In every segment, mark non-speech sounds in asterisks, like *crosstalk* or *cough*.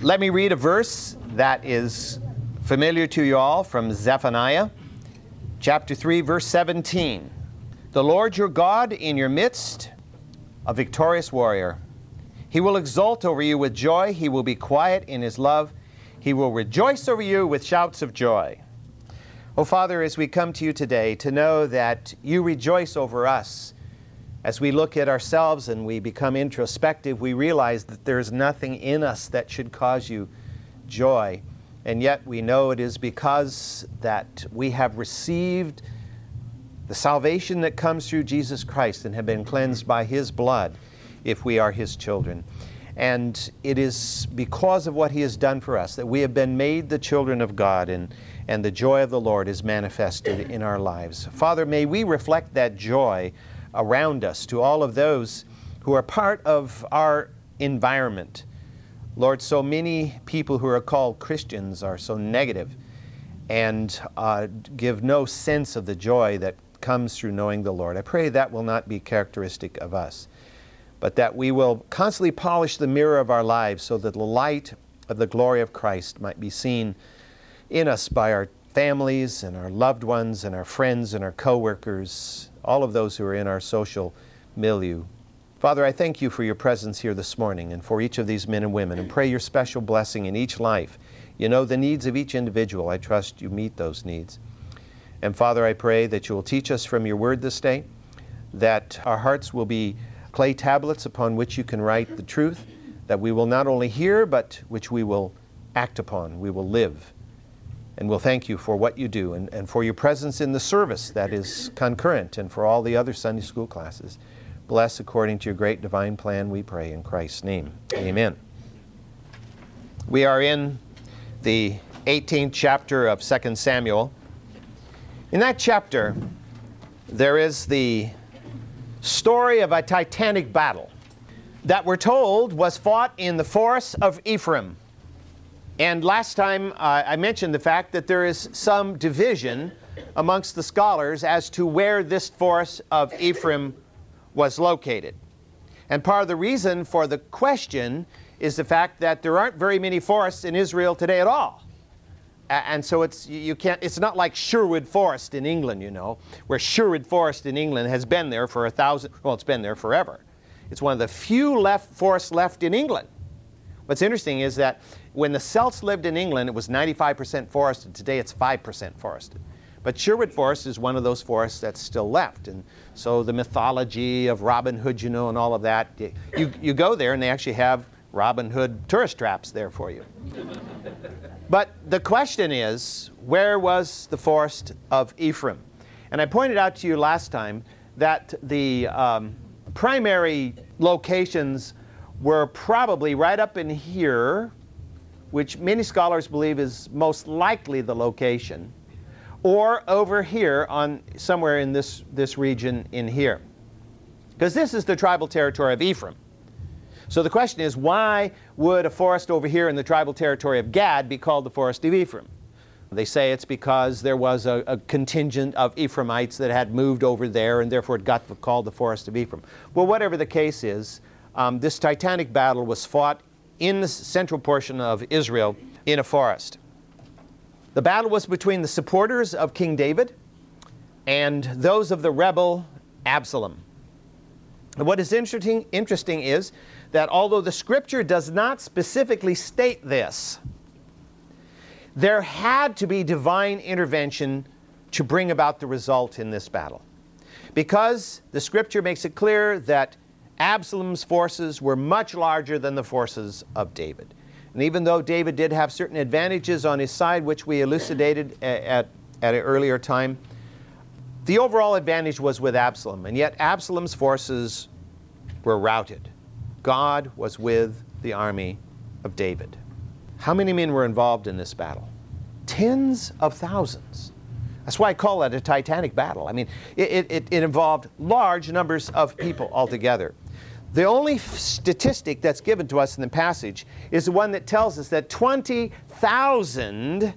Let me read a verse that is familiar to you all from Zephaniah chapter 3, verse 17. The Lord your God in your midst, a victorious warrior. He will exult over you with joy. He will be quiet in his love. He will rejoice over you with shouts of joy. Oh, Father, as we come to you today to know that you rejoice over us, as we look at ourselves and we become introspective, we realize that there's nothing in us that should cause you joy. And yet we know it is because that we have received the salvation that comes through Jesus Christ and have been cleansed by his blood if we are his children. And it is because of what he has done for us that we have been made the children of God and and the joy of the Lord is manifested in our lives. Father, may we reflect that joy around us to all of those who are part of our environment. Lord, so many people who are called Christians are so negative and uh, give no sense of the joy that comes through knowing the Lord. I pray that will not be characteristic of us, but that we will constantly polish the mirror of our lives so that the light of the glory of Christ might be seen in us by our families and our loved ones and our friends and our coworkers, all of those who are in our social milieu. Father, I thank you for your presence here this morning and for each of these men and women and pray your special blessing in each life. You know the needs of each individual. I trust you meet those needs. And Father, I pray that you will teach us from your word this day, that our hearts will be clay tablets upon which you can write the truth, that we will not only hear, but which we will act upon, we will live. And we'll thank you for what you do and, and for your presence in the service that is concurrent and for all the other Sunday school classes. Bless according to your great divine plan, we pray in Christ's name. Amen. We are in the 18th chapter of 2 Samuel. In that chapter, there is the story of a titanic battle that we're told was fought in the forests of Ephraim. And last time uh, I mentioned the fact that there is some division amongst the scholars as to where this forest of Ephraim was located. And part of the reason for the question is the fact that there aren't very many forests in Israel today at all. And so it's, you can't, it's not like Sherwood Forest in England, you know, where Sherwood Forest in England has been there for a thousand, well, it's been there forever. It's one of the few left forests left in England. What's interesting is that when the Celts lived in England, it was 95% forested. Today it's 5% forested. But Sherwood Forest is one of those forests that's still left. And so the mythology of Robin Hood, you know, and all of that, you, you go there and they actually have Robin Hood tourist traps there for you. but the question is where was the forest of Ephraim? And I pointed out to you last time that the um, primary locations were probably right up in here which many scholars believe is most likely the location, or over here on somewhere in this, this region in here. Because this is the tribal territory of Ephraim. So the question is, why would a forest over here in the tribal territory of Gad be called the forest of Ephraim? They say it's because there was a, a, contingent of Ephraimites that had moved over there and therefore it got called the forest of Ephraim. Well, whatever the case is, um, this titanic battle was fought in the central portion of Israel in a forest. The battle was between the supporters of King David and those of the rebel Absalom. What is interesting, interesting is that although the scripture does not specifically state this, there had to be divine intervention to bring about the result in this battle. Because the scripture makes it clear that Absalom's forces were much larger than the forces of David. And even though David did have certain advantages on his side, which we elucidated at, at an earlier time, the overall advantage was with Absalom. And yet Absalom's forces were routed. God was with the army of David. How many men were involved in this battle? Tens of thousands. That's why I call it a titanic battle. I mean, it, it, it involved large numbers of people altogether. The only statistic that's given to us in the passage is the one that tells us that 20,000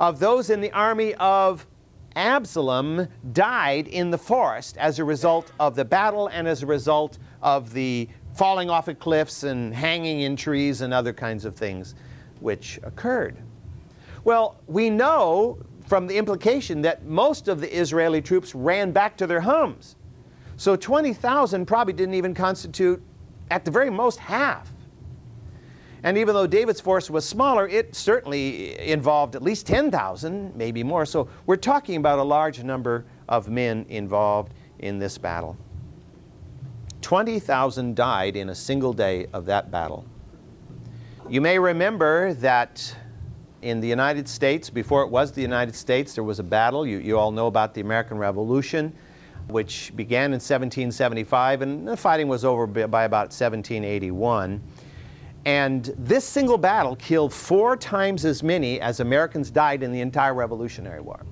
of those in the army of Absalom died in the forest as a result of the battle and as a result of the falling off of cliffs and hanging in trees and other kinds of things which occurred. Well, we know from the implication that most of the Israeli troops ran back to their homes. So 20,000 probably didn't even constitute, at the very most, half. And even though David's force was smaller, it certainly involved at least 10,000, maybe more. So we're talking about a large number of men involved in this battle. 20,000 died in a single day of that battle. You may remember that in the United States, before it was the United States, there was a battle. You, you all know about the American Revolution, which began in 1775, and the fighting was over by about 1781. And this single battle killed four times as many as Americans died in the entire Revolutionary War.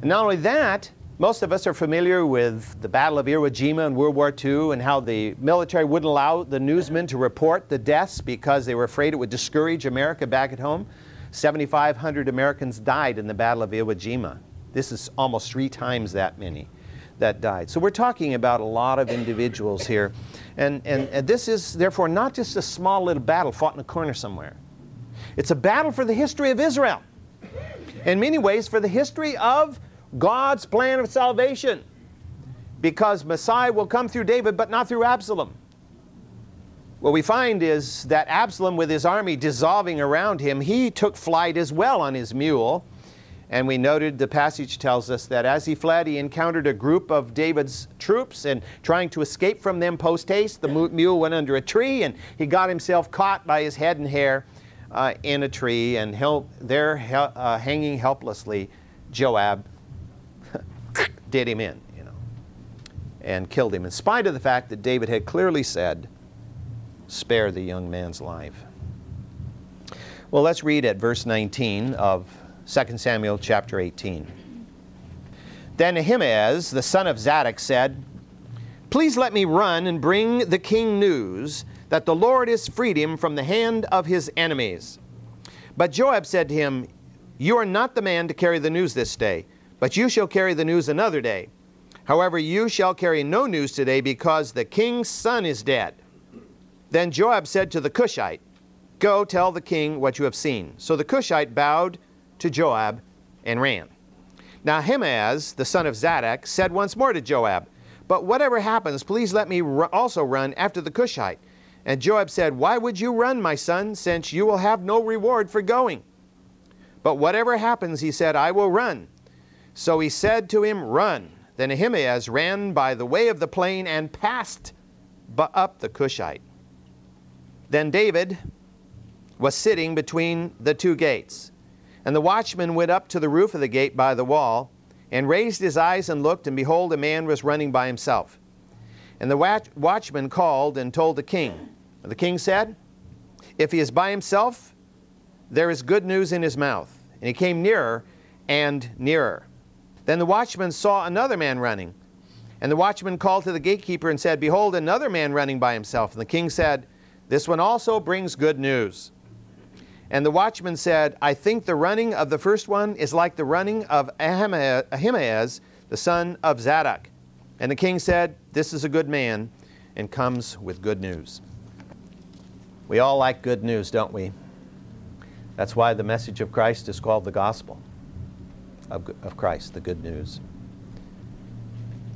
And not only that, most of us are familiar with the Battle of Iwo Jima in World War II and how the military wouldn't allow the newsmen to report the deaths because they were afraid it would discourage America back at home. 7,500 Americans died in the Battle of Iwo Jima. This is almost three times that many that died. So we're talking about a lot of individuals here. And, and, and this is, therefore, not just a small little battle fought in a corner somewhere. It's a battle for the history of Israel. In many ways, for the history of God's plan of salvation. Because Messiah will come through David, but not through Absalom. What we find is that Absalom, with his army dissolving around him, he took flight as well on his mule. And we noted the passage tells us that as he fled, he encountered a group of David's troops, and trying to escape from them post haste, the mule went under a tree, and he got himself caught by his head and hair uh, in a tree, and hel- there uh, hanging helplessly, Joab *laughs* did him in, you know, and killed him, in spite of the fact that David had clearly said, Spare the young man's life. Well, let's read at verse 19 of 2 Samuel chapter 18. Then Ahimaaz, the son of Zadok, said, Please let me run and bring the king news that the Lord has freed him from the hand of his enemies. But Joab said to him, You are not the man to carry the news this day but you shall carry the news another day. However, you shall carry no news today because the king's son is dead. Then Joab said to the Cushite, Go tell the king what you have seen. So the Cushite bowed to Joab and ran. Now Ahimaaz, the son of Zadok, said once more to Joab, But whatever happens, please let me also run after the Cushite. And Joab said, Why would you run, my son, since you will have no reward for going? But whatever happens, he said, I will run. So he said to him, Run. Then Ahimaaz ran by the way of the plain and passed up the Cushite. Then David was sitting between the two gates. And the watchman went up to the roof of the gate by the wall, and raised his eyes and looked, and behold, a man was running by himself. And the watch- watchman called and told the king. And the king said, If he is by himself, there is good news in his mouth. And he came nearer and nearer. Then the watchman saw another man running. And the watchman called to the gatekeeper and said, Behold, another man running by himself. And the king said, This one also brings good news. And the watchman said, I think the running of the first one is like the running of Ahimaaz, the son of Zadok. And the king said, This is a good man, and comes with good news. We all like good news, don't we? That's why the message of Christ is called the gospel of, of Christ, the good news.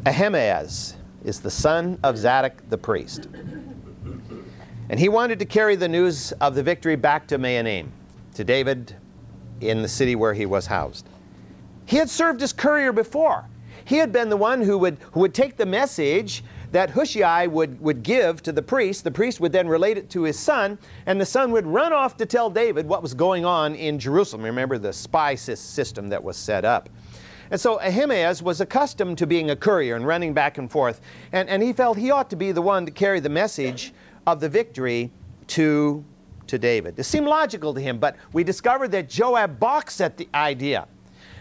Ahimaaz is the son of Zadok the priest. And he wanted to carry the news of the victory back to Mahanaim, to David in the city where he was housed. He had served as courier before. He had been the one who would, who would take the message that Hushai would, would give to the priest. The priest would then relate it to his son, and the son would run off to tell David what was going on in Jerusalem. Remember the spy system that was set up. And so Ahimaaz was accustomed to being a courier and running back and forth, and, and he felt he ought to be the one to carry the message of the victory to, to David. This seemed logical to him, but we discovered that Joab balks at the idea.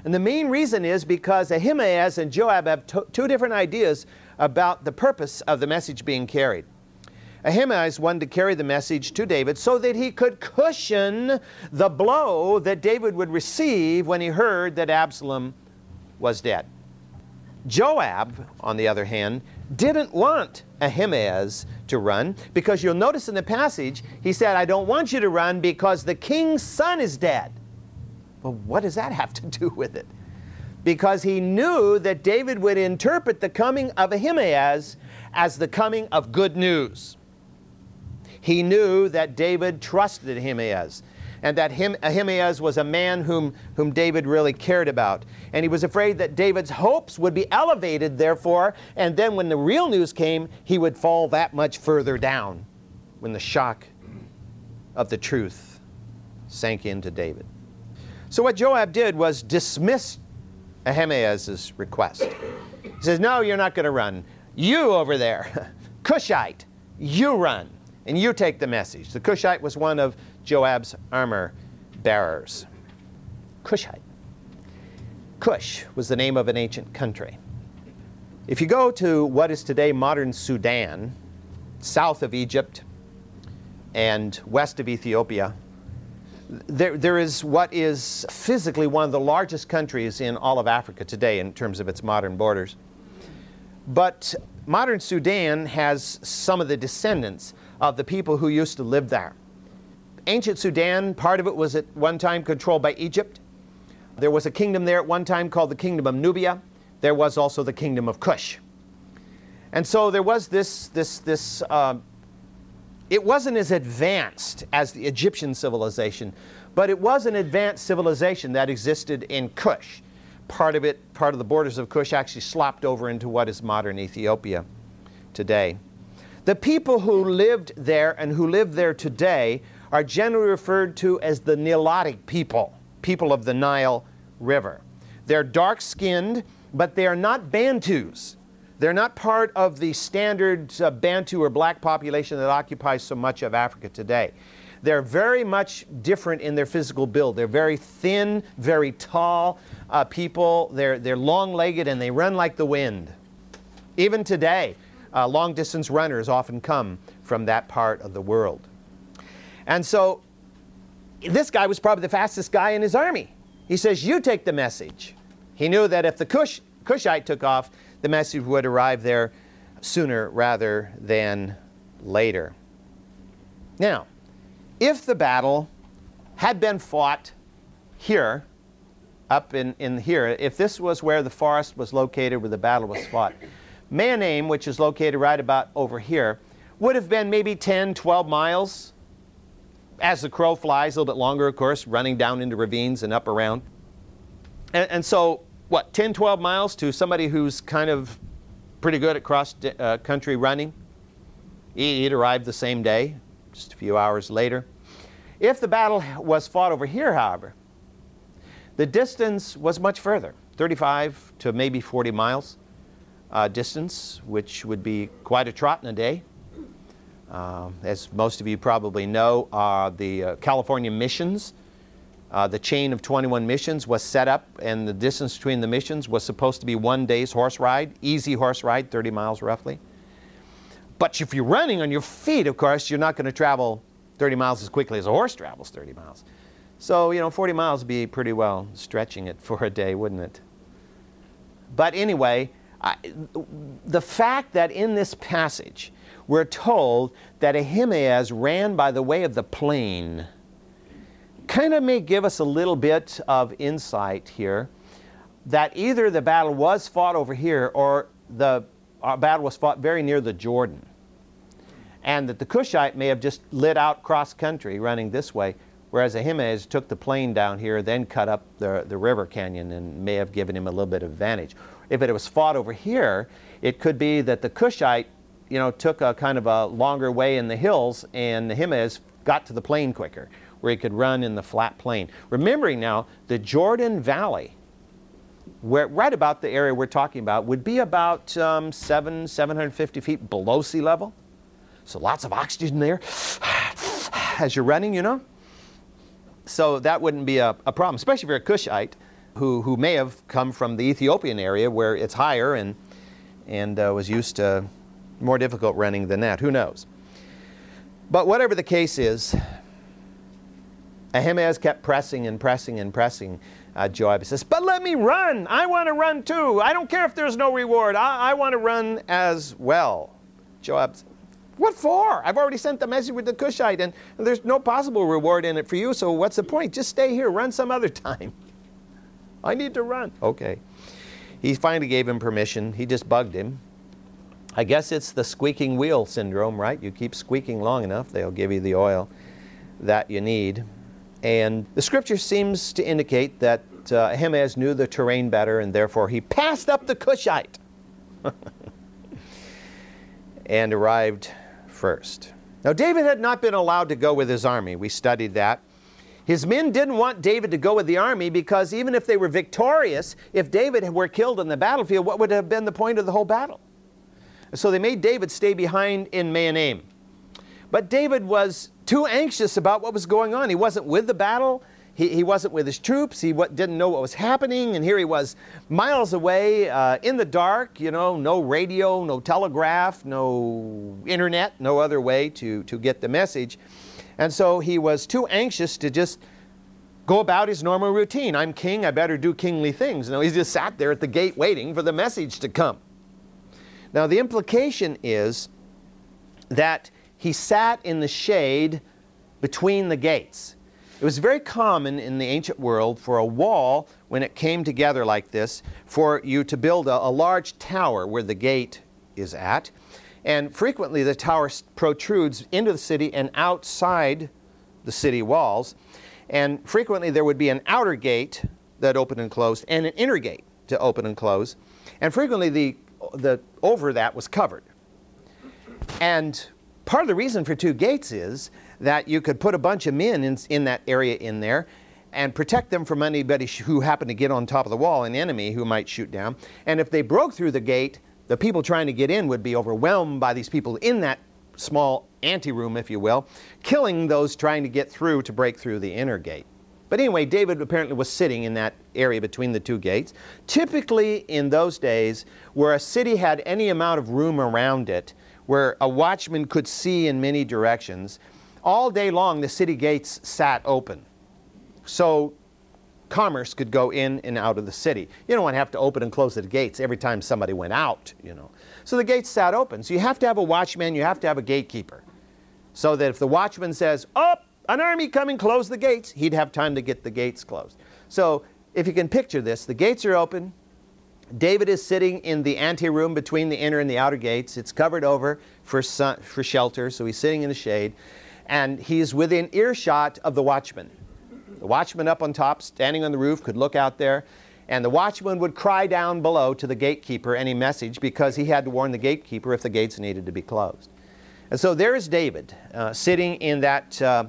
And the main reason is because Ahimaaz and Joab have to, two different ideas about the purpose of the message being carried. Ahimaaz wanted to carry the message to David so that he could cushion the blow that David would receive when he heard that Absalom was dead. Joab, on the other hand, didn't want Ahimaaz to run because you'll notice in the passage he said, I don't want you to run because the king's son is dead. Well, what does that have to do with it? Because he knew that David would interpret the coming of Ahimaaz as the coming of good news. He knew that David trusted Ahimaaz and that him, Ahimaaz was a man whom, whom David really cared about. And he was afraid that David's hopes would be elevated, therefore, and then when the real news came, he would fall that much further down when the shock of the truth sank into David. So, what Joab did was dismiss Ahimaaz's request. He says, No, you're not going to run. You over there, *laughs* Cushite, you run and you take the message. The Cushite was one of Joab's armor bearers. Cushite. Cush was the name of an ancient country. If you go to what is today modern Sudan, south of Egypt and west of Ethiopia, there, there is what is physically one of the largest countries in all of Africa today in terms of its modern borders. But modern Sudan has some of the descendants of the people who used to live there ancient Sudan, part of it was at one time controlled by Egypt. There was a kingdom there at one time called the Kingdom of Nubia. There was also the Kingdom of Cush. And so there was this, this, this uh, it wasn't as advanced as the Egyptian civilization, but it was an advanced civilization that existed in Kush. Part of it, part of the borders of Kush, actually slopped over into what is modern Ethiopia today. The people who lived there and who live there today are generally referred to as the Nilotic people, people of the Nile River. They're dark skinned, but they are not Bantus. They're not part of the standard uh, Bantu or black population that occupies so much of Africa today. They're very much different in their physical build. They're very thin, very tall uh, people. They're, they're long legged and they run like the wind. Even today, uh, long distance runners often come from that part of the world. And so this guy was probably the fastest guy in his army. He says, You take the message. He knew that if the Cush, Cushite took off, the message would arrive there sooner rather than later. Now, if the battle had been fought here, up in, in here, if this was where the forest was located, where the battle was fought, Mahanaim, which is located right about over here, would have been maybe 10, 12 miles as the crow flies, a little bit longer, of course, running down into ravines and up around. And, and so, what, 10, 12 miles to somebody who's kind of pretty good at cross uh, country running? He'd arrived the same day, just a few hours later. If the battle was fought over here, however, the distance was much further 35 to maybe 40 miles uh, distance, which would be quite a trot in a day. Uh, as most of you probably know, uh, the uh, California missions, uh, the chain of 21 missions was set up, and the distance between the missions was supposed to be one day's horse ride, easy horse ride, 30 miles roughly. But if you're running on your feet, of course, you're not going to travel 30 miles as quickly as a horse travels 30 miles. So, you know, 40 miles would be pretty well stretching it *laughs* for a day, wouldn't it? But anyway, I, the fact that in this passage, we're told that Ahimaaz ran by the way of the plain. Kind of may give us a little bit of insight here that either the battle was fought over here or the uh, battle was fought very near the Jordan. And that the Cushite may have just lit out cross country running this way, whereas Ahimaaz took the plain down here, then cut up the, the river canyon and may have given him a little bit of advantage. If it was fought over here, it could be that the Cushite you know, took a kind of a longer way in the hills, and the Ahimaaz got to the plain quicker, where he could run in the flat plain. Remembering now, the Jordan Valley, where right about the area we're talking about, would be about um, seven, 750 feet below sea level. So lots of oxygen there *sighs* as you're running, you know. So that wouldn't be a, a problem, especially if you're a Cushite who, who may have come from the Ethiopian area where it's higher and, and uh, was used to more difficult running than that. Who knows? But whatever the case is, Ahimaaz kept pressing and pressing and pressing uh, Joab. Says, But let me run. I want to run too. I don't care if there's no reward. I, I want to run as well. Joab what for? I've already sent the message with the Cushite, and there's no possible reward in it for you, so what's the point? Just stay here, run some other *laughs* time. I need to run. Okay. He finally gave him permission. He just bugged him. I guess it's the squeaking wheel syndrome, right? You keep squeaking long enough, they'll give you the oil that you need. And the scripture seems to indicate that uh, Ahimaaz knew the terrain better, and therefore he passed up the Cushite *laughs* and arrived first. Now, David had not been allowed to go with his army. We studied that. His men didn't want David to go with the army because even if they were victorious, if David were killed on the battlefield, what would have been the point of the whole battle? So they made David stay behind in Mahanaim. But David was too anxious about what was going on. He wasn't with the battle. He, he wasn't with his troops. He didn't know what was happening. And here he was miles away uh, in the dark, you know, no radio, no telegraph, no internet, no other way to, to get the message. And so he was too anxious to just go about his normal routine. I'm king, I better do kingly things. No, he just sat there at the gate waiting for the message to come. Now, the implication is that he sat in the shade between the gates. It was very common in the ancient world for a wall, when it came together like this, for you to build a, a large tower where the gate is at. And frequently the tower protrudes into the city and outside the city walls. And frequently there would be an outer gate that opened and closed and an inner gate to open and close. And frequently the, the over that was covered. And part of the reason for two gates is that you could put a bunch of men in, in that area in there and protect them from anybody who happened to get on top of the wall, an enemy who might shoot down. And if they broke through the gate, the people trying to get in would be overwhelmed by these people in that small anteroom, if you will, killing those trying to get through to break through the inner gate. But anyway, David apparently was sitting in that area between the two gates. Typically, in those days, where a city had any amount of room around it, where a watchman could see in many directions, all day long the city gates sat open. So commerce could go in and out of the city. You don't want to have to open and close the gates every time somebody went out, you know. So the gates sat open. So you have to have a watchman, you have to have a gatekeeper. So that if the watchman says, Oh, an army coming, close the gates, he'd have time to get the gates closed. So if you can picture this, the gates are open. David is sitting in the anteroom between the inner and the outer gates. It's covered over for, sun, for shelter, so he's sitting in the shade and he's within earshot of the watchman. The watchman up on top, standing on the roof, could look out there, and the watchman would cry down below to the gatekeeper any message because he had to warn the gatekeeper if the gates needed to be closed. And so there is David uh, sitting in that uh,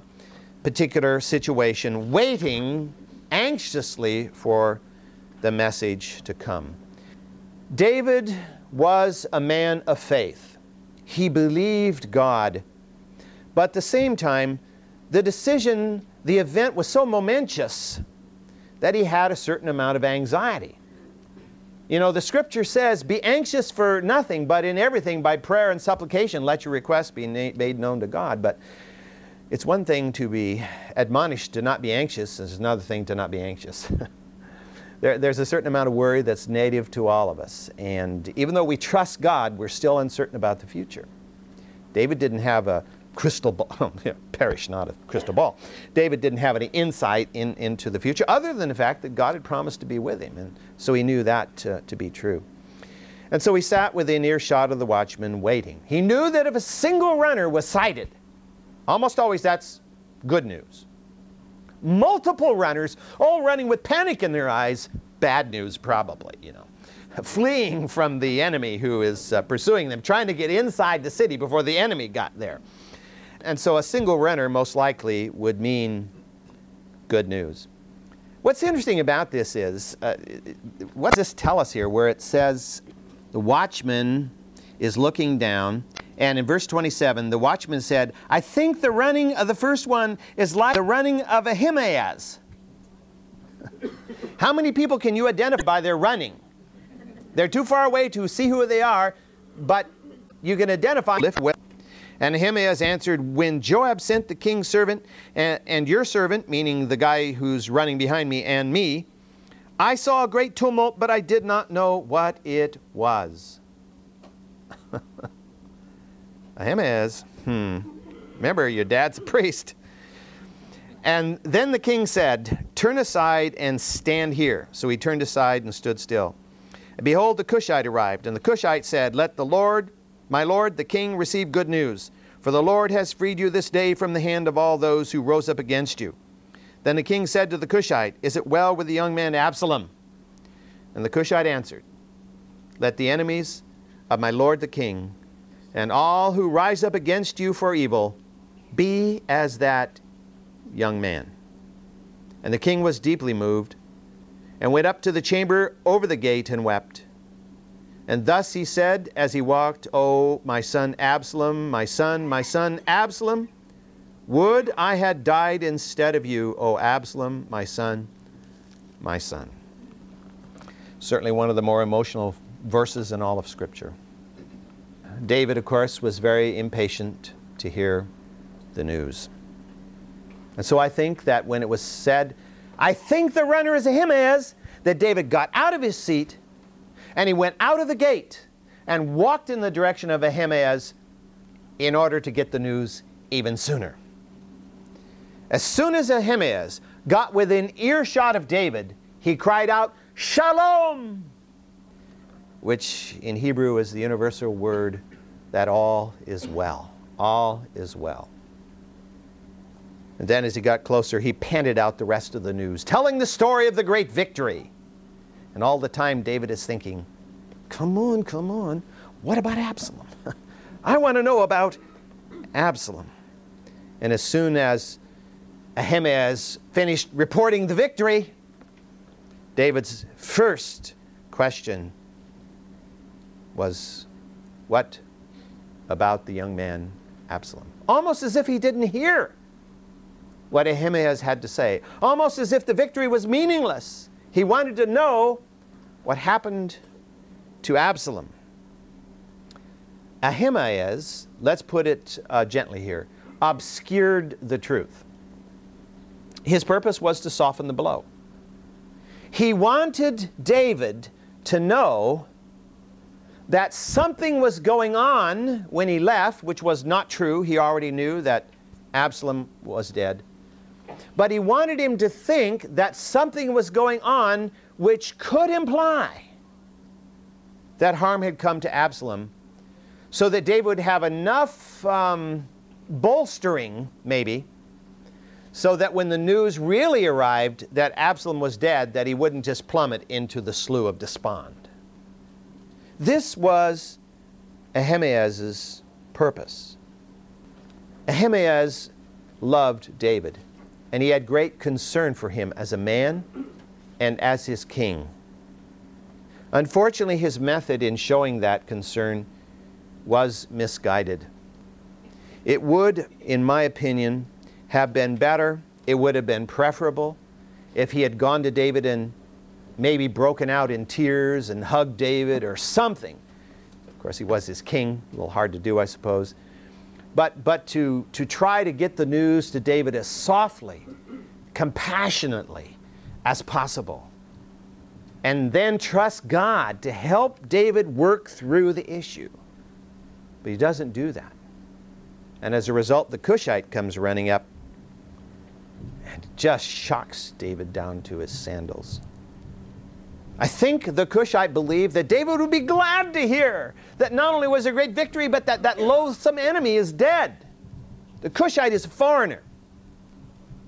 particular situation, waiting anxiously for the message to come. David was a man of faith. He believed God but at the same time, the decision, the event was so momentous that he had a certain amount of anxiety. You know, the scripture says, Be anxious for nothing, but in everything by prayer and supplication let your requests be na- made known to God. But it's one thing to be admonished to not be anxious, it's another thing to not be anxious. *laughs* there, there's a certain amount of worry that's native to all of us. And even though we trust God, we're still uncertain about the future. David didn't have a crystal ball, *laughs* perish not a crystal ball. David didn't have any insight in, into the future other than the fact that God had promised to be with him. And so he knew that to, to be true. And so he sat within earshot of the watchman waiting. He knew that if a single runner was sighted, almost always that's good news. Multiple runners, all running with panic in their eyes, bad news probably, you know *laughs* fleeing from the enemy who is uh, pursuing them, trying to get inside the city before the enemy got there. And so a single runner most likely would mean good news. What's interesting about this is, uh, what does this tell us here, where it says the watchman is looking down, and in verse 27, the watchman said, I think the running of the first one is like the running of Ahimaaz. *laughs* How many people can you identify by their running? They're too far away to see who they are, but you can identify. And Ahimaaz answered, When Joab sent the king's servant and, and, your servant, meaning the guy who's running behind me, and me, I saw a great tumult, but I did not know what it was. *laughs* Ahimaaz, hmm, remember, your dad's a priest. And then the king said, Turn aside and stand here. So he turned aside and stood still. And behold, the Cushite arrived. And the Cushite said, Let the Lord, my Lord, the king, received good news. For the Lord has freed you this day from the hand of all those who rose up against you. Then the king said to the Cushite, Is it well with the young man Absalom? And the Cushite answered, Let the enemies of my lord the king and all who rise up against you for evil be as that young man. And the king was deeply moved, and went up to the chamber over the gate and wept. And thus he said as he walked, O my son Absalom, my son, my son Absalom, would I had died instead of you, O Absalom, my son, my son. Certainly one of the more emotional verses in all of Scripture. David, of course, was very impatient to hear the news. And so I think that when it was said, I think the runner is Ahimaaz, that David got out of his seat and he went out of the gate and walked in the direction of Ahimaaz in order to get the news even sooner. As soon as Ahimaaz got within earshot of David, he cried out, Shalom! Which in Hebrew is the universal word that all is well. All is well. And then as he got closer, he panted out the rest of the news, telling the story of the great victory. And all the time, David is thinking, come on, come on. What about Absalom? *laughs* I want to know about Absalom. And as soon as Ahimaaz finished reporting the victory, David's first question was, What about the young man Absalom? Almost as if he didn't hear what Ahimaaz had to say, almost as if the victory was meaningless. He wanted to know what happened to Absalom. Ahimaaz, let's put it uh, gently here, obscured the truth. His purpose was to soften the blow. He wanted David to know that something was going on when he left, which was not true. He already knew that Absalom was dead. But he wanted him to think that something was going on which could imply that harm had come to Absalom so that David would have enough um, bolstering, maybe, so that when the news really arrived that Absalom was dead, that he wouldn't just plummet into the slough of despond. This was Ahimaaz's purpose. Ahimaaz loved David and he had great concern for him as a man and as his king. Unfortunately, his method in showing that concern was misguided. It would, in my opinion, have been better, it would have been preferable if he had gone to David and maybe broken out in tears and hugged David or something. Of course, he was his king, a little hard to do, I suppose but, but to, to try to get the news to David as softly, compassionately as possible. And then trust God to help David work through the issue. But he doesn't do that. And as a result, the Cushite comes running up and just shocks David down to his sandals. I think the Cushite believed that David would be glad to hear that not only was a great victory, but that that loathsome enemy is dead. The Cushite is a foreigner.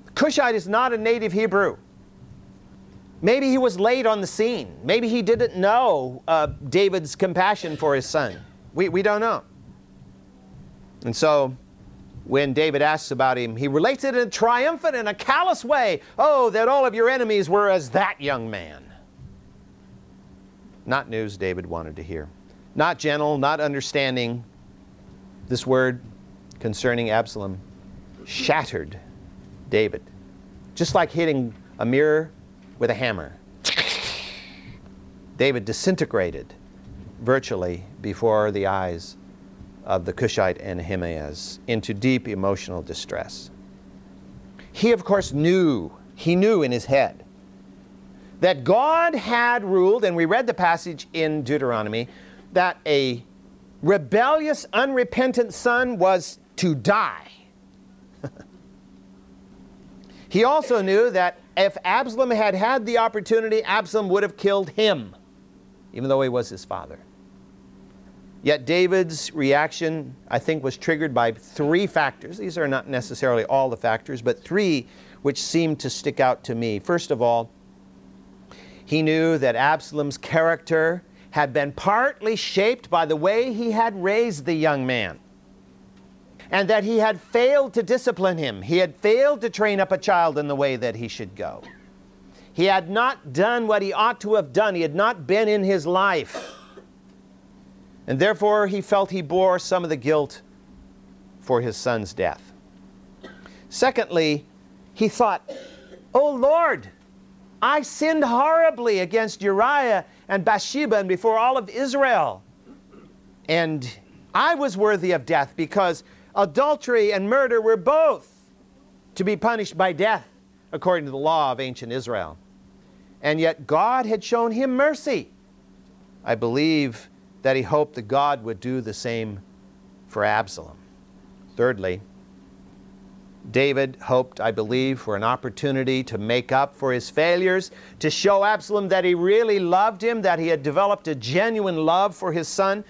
The Cushite is not a native Hebrew. Maybe he was late on the scene. Maybe he didn't know uh, David's compassion for his son. We, we don't know. And so when David asks about him, he relates it in a triumphant and a callous way. Oh, that all of your enemies were as that young man. Not news David wanted to hear. Not gentle, not understanding. This word concerning Absalom shattered David, just like hitting a mirror with a hammer. David disintegrated virtually before the eyes of the Cushite and Ahimaaz into deep emotional distress. He, of course, knew, he knew in his head that God had ruled, and we read the passage in Deuteronomy, that a rebellious, unrepentant son was to die. *laughs* he also knew that if Absalom had had the opportunity, Absalom would have killed him, even though he was his father. Yet David's reaction, I think, was triggered by three factors. These are not necessarily all the factors, but three which seem to stick out to me. First of all, he knew that Absalom's character had been partly shaped by the way he had raised the young man, and that he had failed to discipline him. He had failed to train up a child in the way that he should go. He had not done what he ought to have done, he had not been in his life. And therefore, he felt he bore some of the guilt for his son's death. Secondly, he thought, Oh Lord, I sinned horribly against Uriah and Bathsheba and before all of Israel. And I was worthy of death because adultery and murder were both to be punished by death according to the law of ancient Israel. And yet God had shown him mercy. I believe that he hoped that God would do the same for Absalom. Thirdly, David hoped, I believe, for an opportunity to make up for his failures, to show Absalom that he really loved him, that he had developed a genuine love for his son,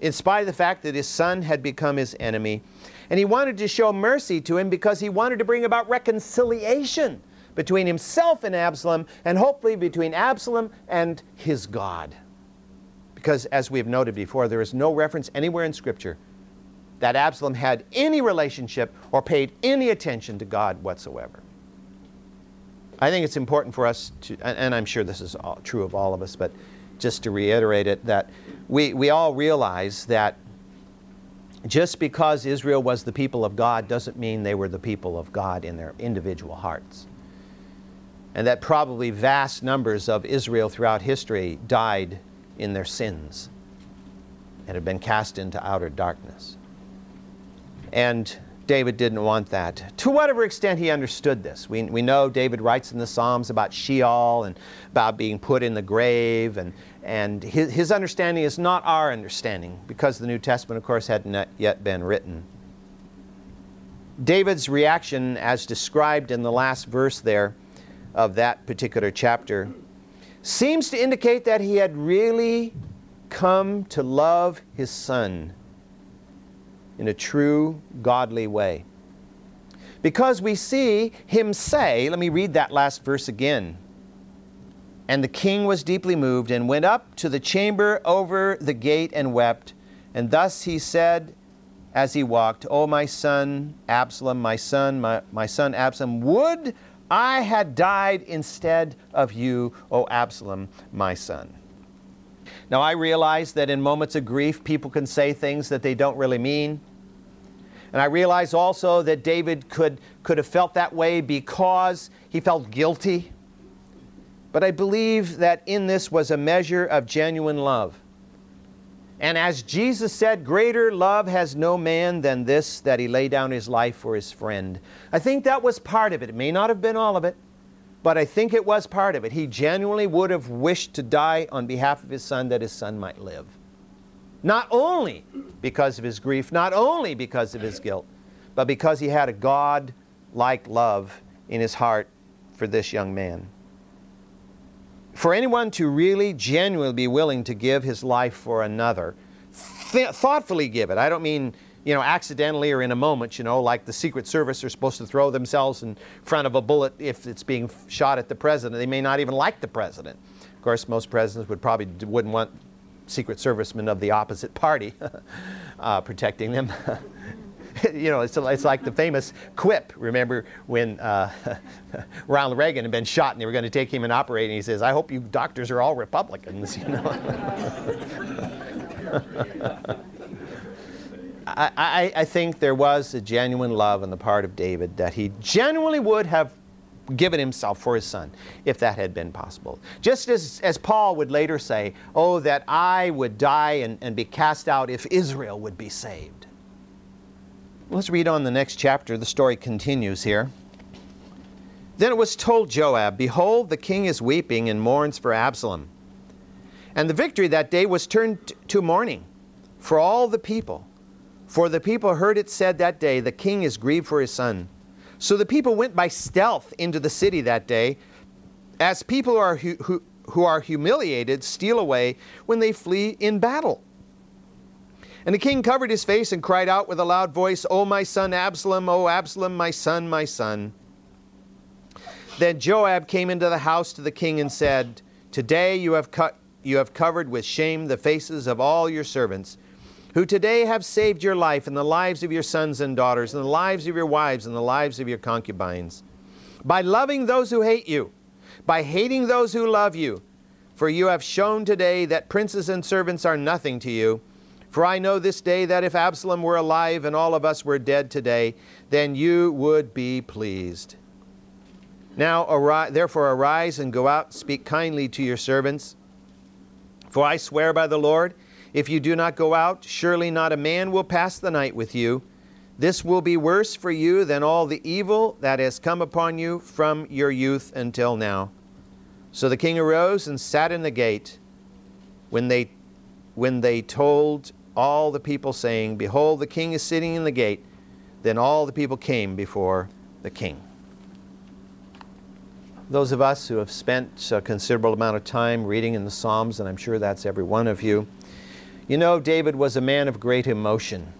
in spite of the fact that his son had become his enemy. And he wanted to show mercy to him because he wanted to bring about reconciliation between himself and Absalom, and hopefully between Absalom and his God. Because, as we have noted before, there is no reference anywhere in Scripture that Absalom had any relationship or paid any attention to God whatsoever. I think it's important for us to, and I'm sure this is all, true of all of us, but just to reiterate it, that we, we all realize that just because Israel was the people of God doesn't mean they were the people of God in their individual hearts. And that probably vast numbers of Israel throughout history died in their sins and have been cast into outer darkness. And David didn't want that. To whatever extent he understood this. We, we know David writes in the Psalms about Sheol and about being put in the grave, and, and his, his understanding is not our understanding because the New Testament, of course, had not yet been written. David's reaction, as described in the last verse there of that particular chapter, seems to indicate that he had really come to love his son in a true godly way. Because we see him say, let me read that last verse again. And the king was deeply moved and went up to the chamber over the gate and wept. And thus he said as he walked, O my son Absalom, my son, my, my son Absalom, would I had died instead of you, O Absalom, my son. Now, I realize that in moments of grief, people can say things that they don't really mean. And I realize also that David could, could have felt that way because he felt guilty. But I believe that in this was a measure of genuine love. And as Jesus said, greater love has no man than this, that he lay down his life for his friend. I think that was part of it. It may not have been all of it. But I think it was part of it. He genuinely would have wished to die on behalf of his son that his son might live. Not only because of his grief, not only because of his guilt, but because he had a God like love in his heart for this young man. For anyone to really genuinely be willing to give his life for another, th- thoughtfully give it. I don't mean you know, accidentally or in a moment, you know, like the Secret Service are supposed to throw themselves in front of a bullet if it's being shot at the president. They may not even like the president. Of course, most presidents would probably wouldn't want Secret Servicemen of the opposite party *laughs* uh, protecting them. *laughs* you know, it's, it's like the famous quip. Remember when uh, *laughs* Ronald Reagan had been shot and they were going to take him and operate, and he says, "I hope you doctors are all Republicans." You know. I, I, think there was a genuine love on the part of David that he genuinely would have given himself for his son, if that had been possible. Just as, as Paul would later say, Oh, that I would die and, and be cast out if Israel would be saved. Let's read on the next chapter. The story continues here. Then it was told Joab, Behold, the king is weeping and mourns for Absalom. And the victory that day was turned to mourning for all the people. For the people heard it said that day, The king is grieved for his son. So the people went by stealth into the city that day, as people who are, who, who are humiliated steal away when they flee in battle. And the king covered his face and cried out with a loud voice, O my son Absalom, O Absalom, my son, my son. Then Joab came into the house to the king and said, Today you have, cut, you have covered with shame the faces of all your servants who today have saved your life and the lives of your sons and daughters, and the lives of your wives and the lives of your concubines, by loving those who hate you, by hating those who love you. For you have shown today that princes and servants are nothing to you. For I know this day that if Absalom were alive and all of us were dead today, then you would be pleased. Now, arise, therefore, arise and go out, speak kindly to your servants. For I swear by the Lord, if you do not go out, surely not a man will pass the night with you. This will be worse for you than all the evil that has come upon you from your youth until now. So the king arose and sat in the gate when they, when they told all the people, saying, Behold, the king is sitting in the gate. Then all the people came before the king. Those of us who have spent a considerable amount of time reading in the Psalms, and I'm sure that's every one of you, you know, David was a man of great emotion.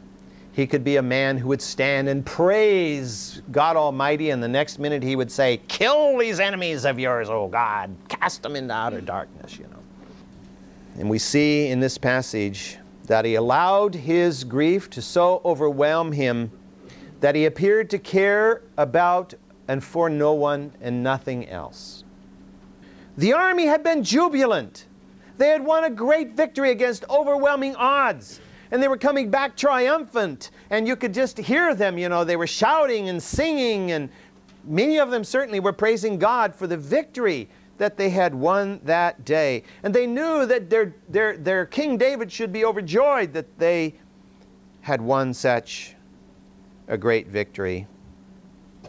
He could be a man who would stand and praise God Almighty, and the next minute he would say, Kill these enemies of yours, O God, cast them into outer darkness, you know. And we see in this passage that he allowed his grief to so overwhelm him that he appeared to care about and for no one and nothing else. The army had been jubilant. They had won a great victory against overwhelming odds. And they were coming back triumphant. And you could just hear them, you know, they were shouting and singing. And many of them certainly were praising God for the victory that they had won that day. And they knew that their, their, their King David should be overjoyed that they had won such a great victory.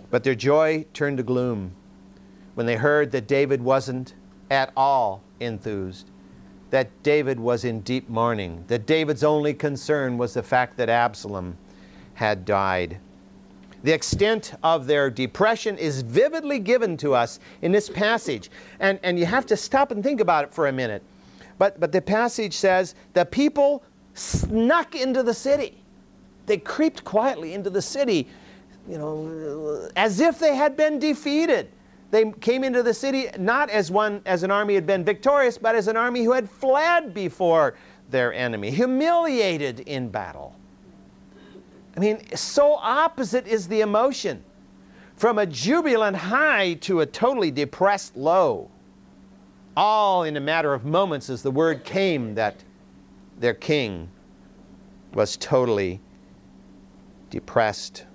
But their joy turned to gloom when they heard that David wasn't at all enthused that David was in deep mourning, that David's only concern was the fact that Absalom had died. The extent of their depression is vividly given to us in this passage. And, and you have to stop and think about it for a minute. But, but the passage says the people snuck into the city. They creeped quietly into the city, you know, as if they had been defeated. They came into the city not as one as an army had been victorious, but as an army who had fled before their enemy, humiliated in battle. I mean, so opposite is the emotion from a jubilant high to a totally depressed low. All in a matter of moments as the word came that their king was totally depressed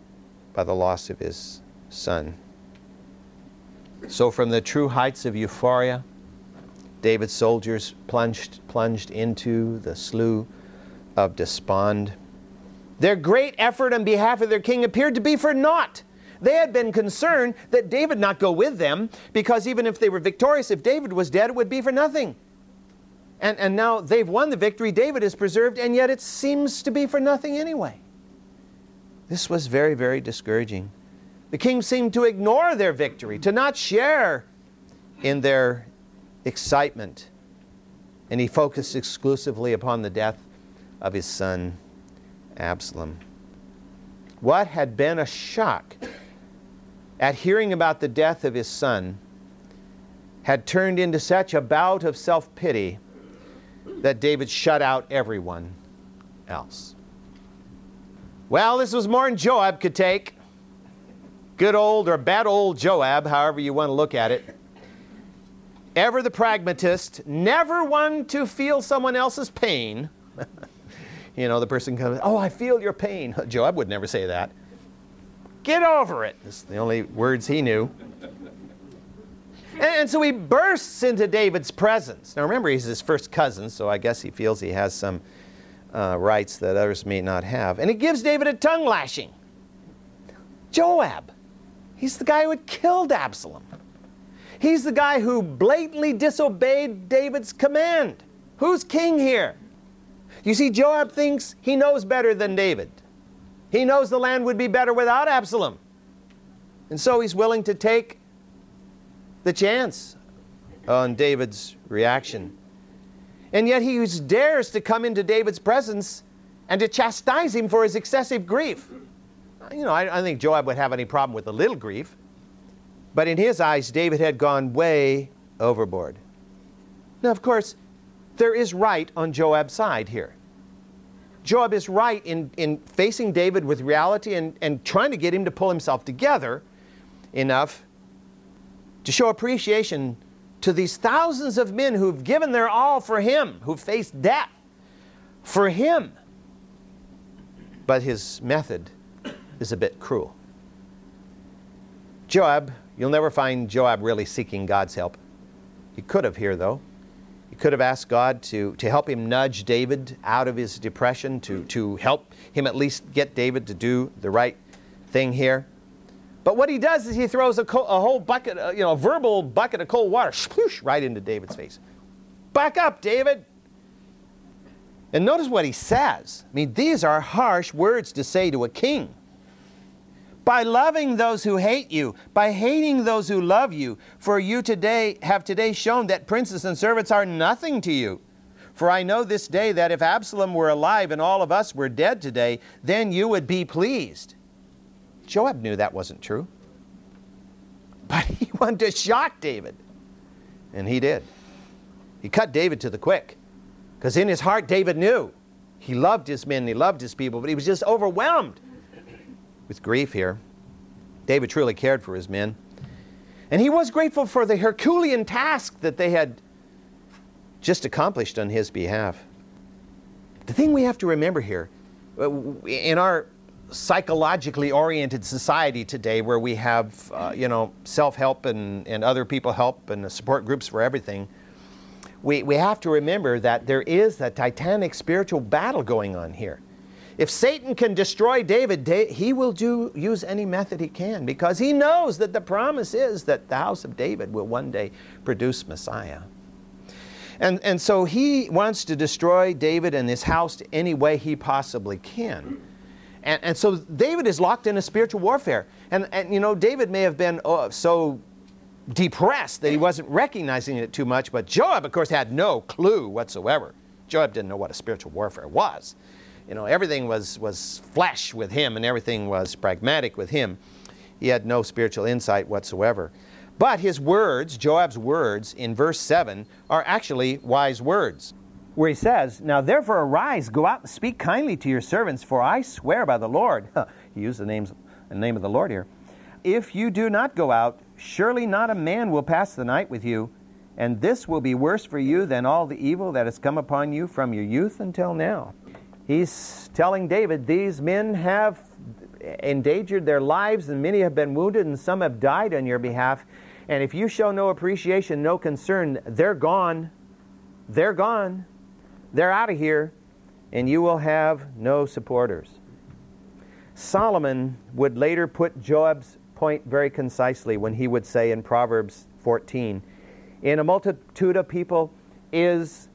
by the loss of his son. So, from the true heights of euphoria, David's soldiers plunged, plunged into the slough of despond. Their great effort on behalf of their king appeared to be for naught. They had been concerned that David not go with them because even if they were victorious, if David was dead, it would be for nothing. And, and now they've won the victory, David is preserved, and yet it seems to be for nothing anyway. This was very, very discouraging. The king seemed to ignore their victory, to not share in their excitement. And he focused exclusively upon the death of his son, Absalom. What had been a shock at hearing about the death of his son had turned into such a bout of self pity that David shut out everyone else. Well, this was more than Joab could take good old or bad old Joab, however you want to look at it, ever the pragmatist, never one to feel someone else's pain. *laughs* you know, the person comes, Oh, I feel your pain. *laughs* Joab would never say that. Get over it. It's the only words he knew. And so he bursts into David's presence. Now remember, he's his first cousin, so I guess he feels he has some uh, rights that others may not have. And he gives David a tongue lashing. Joab, he's the guy who had killed Absalom. He's the guy who blatantly disobeyed David's command. Who's king here? You see, Joab thinks he knows better than David. He knows the land would be better without Absalom. And so he's willing to take the chance on David's reaction. And yet he dares to come into David's presence and to chastise him for his excessive grief. You know, I, don't think Joab would have any problem with a little grief. But in his eyes, David had gone way overboard. Now, of course, there is right on Joab's side here. Joab is right in, in facing David with reality and, and trying to get him to pull himself together enough to show appreciation to these thousands of men who've given their all for him, who've faced death for him. But his method is a bit cruel. Joab, you'll never find Joab really seeking God's help. He could have here, though. He could have asked God to, to help him nudge David out of his depression, to, to help him at least get David to do the right thing here. But what he does is he throws a, co- a whole bucket, uh, you know, a verbal bucket of cold water, sploosh, right into David's face. Back up, David. And notice what he says. I mean, these are harsh words to say to a king by loving those who hate you, by hating those who love you. For you today have today shown that princes and servants are nothing to you. For I know this day that if Absalom were alive and all of us were dead today, then you would be pleased. Joab knew that wasn't true. But he *laughs* wanted to shock David. And he did. He cut David to the quick. Because in his heart, David knew. He loved his men, he loved his people, but he was just overwhelmed with grief here. David truly cared for his men. And he was grateful for the Herculean task that they had just accomplished on his behalf. The thing we have to remember here, uh, in our psychologically oriented society today where we have, uh, you know, self-help and, and other people help and support groups for everything, we, we have to remember that there is a titanic spiritual battle going on here. If Satan can destroy David, he will do, use any method he can because he knows that the promise is that the house of David will one day produce Messiah. And, and so he wants to destroy David and his house any way he possibly can. And, and so David is locked in a spiritual warfare. And, and you know, David may have been oh, so depressed that he wasn't recognizing it too much, but Joab, of course, had no clue whatsoever. Joab didn't know what a spiritual warfare was you know, everything was, was flesh with him and everything was pragmatic with him. He had no spiritual insight whatsoever. But his words, Joab's words in verse 7, are actually wise words. Where he says, Now therefore arise, go out and speak kindly to your servants, for I swear by the Lord. *laughs* he used the, names, the name of the Lord here. If you do not go out, surely not a man will pass the night with you, and this will be worse for you than all the evil that has come upon you from your youth until now he's telling David, These men have endangered their lives, and many have been wounded, and some have died on your behalf. And if you show no appreciation, no concern, they're gone. They're gone. They're out of here, and you will have no supporters. Solomon would later put Joab's point very concisely when he would say in Proverbs 14 In a multitude of people is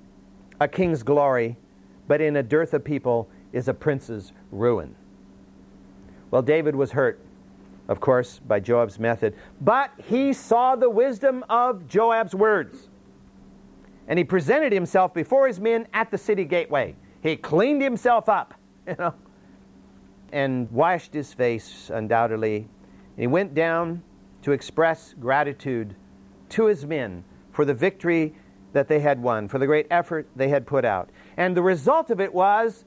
a king's glory, but in a dearth of people is a prince's ruin. Well, David was hurt, of course, by Joab's method, but he saw the wisdom of Joab's words. And he presented himself before his men at the city gateway. He cleaned himself up, *laughs* you know, and washed his face, undoubtedly. And he went down to express gratitude to his men for the victory that they had won, for the great effort they had put out. And the result of it was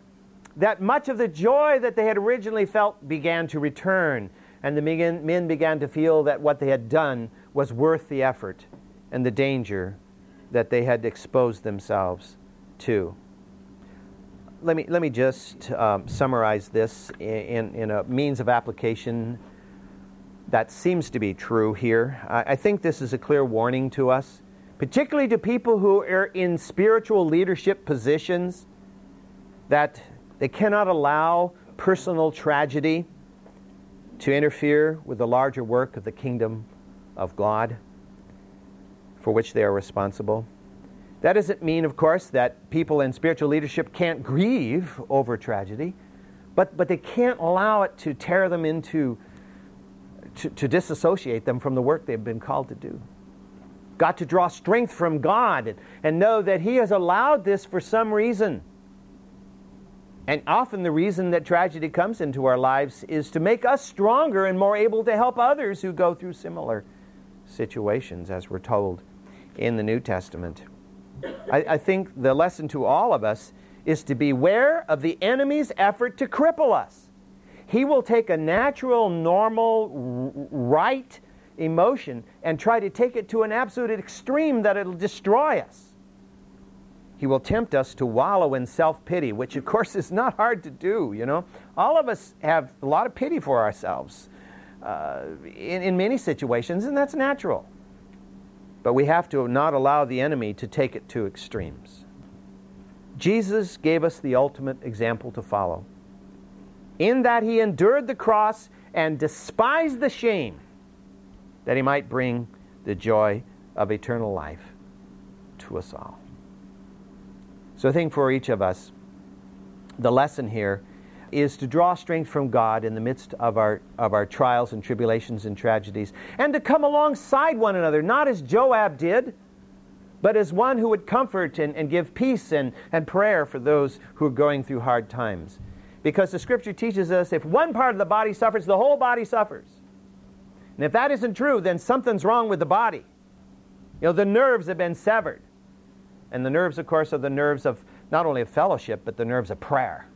that much of the joy that they had originally felt began to return. And the men began to feel that what they had done was worth the effort and the danger that they had exposed themselves to. Let me, let me just um, summarize this in, in a means of application. that seems to be true here. I think this is a clear warning to us, particularly to people who are in spiritual leadership positions, that they cannot allow personal tragedy to interfere with the larger work of the kingdom of God for which they are responsible. That doesn't mean, of course, that people in spiritual leadership can't grieve over tragedy, but, but they can't allow it to tear them into, to, to disassociate them from the work they've been called to do. Got to draw strength from God and, and know that He has allowed this for some reason. And often the reason that tragedy comes into our lives is to make us stronger and more able to help others who go through similar situations, as we're told in the New Testament. I, I think the lesson to all of us is to beware of the enemy's effort to cripple us. He will take a natural, normal, right emotion and try to take it to an absolute extreme that it'll destroy us. He will tempt us to wallow in self pity, which of course is not hard to do, you know. All of us have a lot of pity for ourselves uh, in, in many situations, and that's natural. But we have to not allow the enemy to take it to extremes. Jesus gave us the ultimate example to follow. In that he endured the cross and despised the shame, that he might bring the joy of eternal life to us all. So I think for each of us, the lesson here is to draw strength from God in the midst of our, of our trials and tribulations and tragedies, and to come alongside one another, not as Joab did, but as one who would comfort and, and give peace and, and prayer for those who are going through hard times. Because the scripture teaches us if one part of the body suffers, the whole body suffers. And if that isn't true, then something's wrong with the body. You know, the nerves have been severed. And the nerves, of course, are the nerves of not only of fellowship, but the nerves of prayer.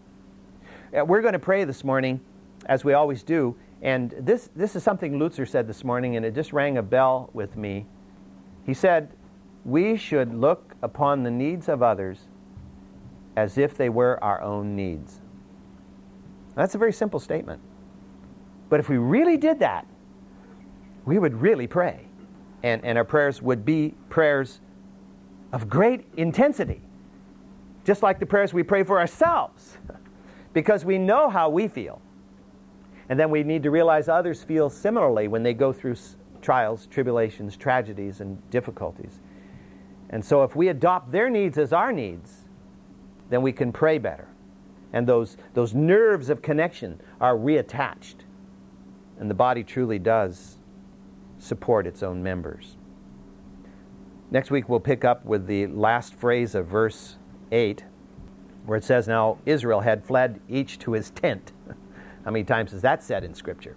Uh, we're going to pray this morning, as we always do. And this, this is something Lutzer said this morning, and it just rang a bell with me. He said, We should look upon the needs of others as if they were our own needs. That's a very simple statement. But if we really did that, we would really pray. And, and our prayers would be prayers of great intensity, just like the prayers we pray for ourselves *laughs* because we know how we feel. And then we need to realize others feel similarly when they go through trials, tribulations, tragedies, and difficulties. And so if we adopt their needs as our needs, then we can pray better. And those, those nerves of connection are reattached. And the body truly does support its own members. Next week, we'll pick up with the last phrase of verse 8 where it says, Now Israel had fled each to his tent. *laughs* How many times is that said in Scripture?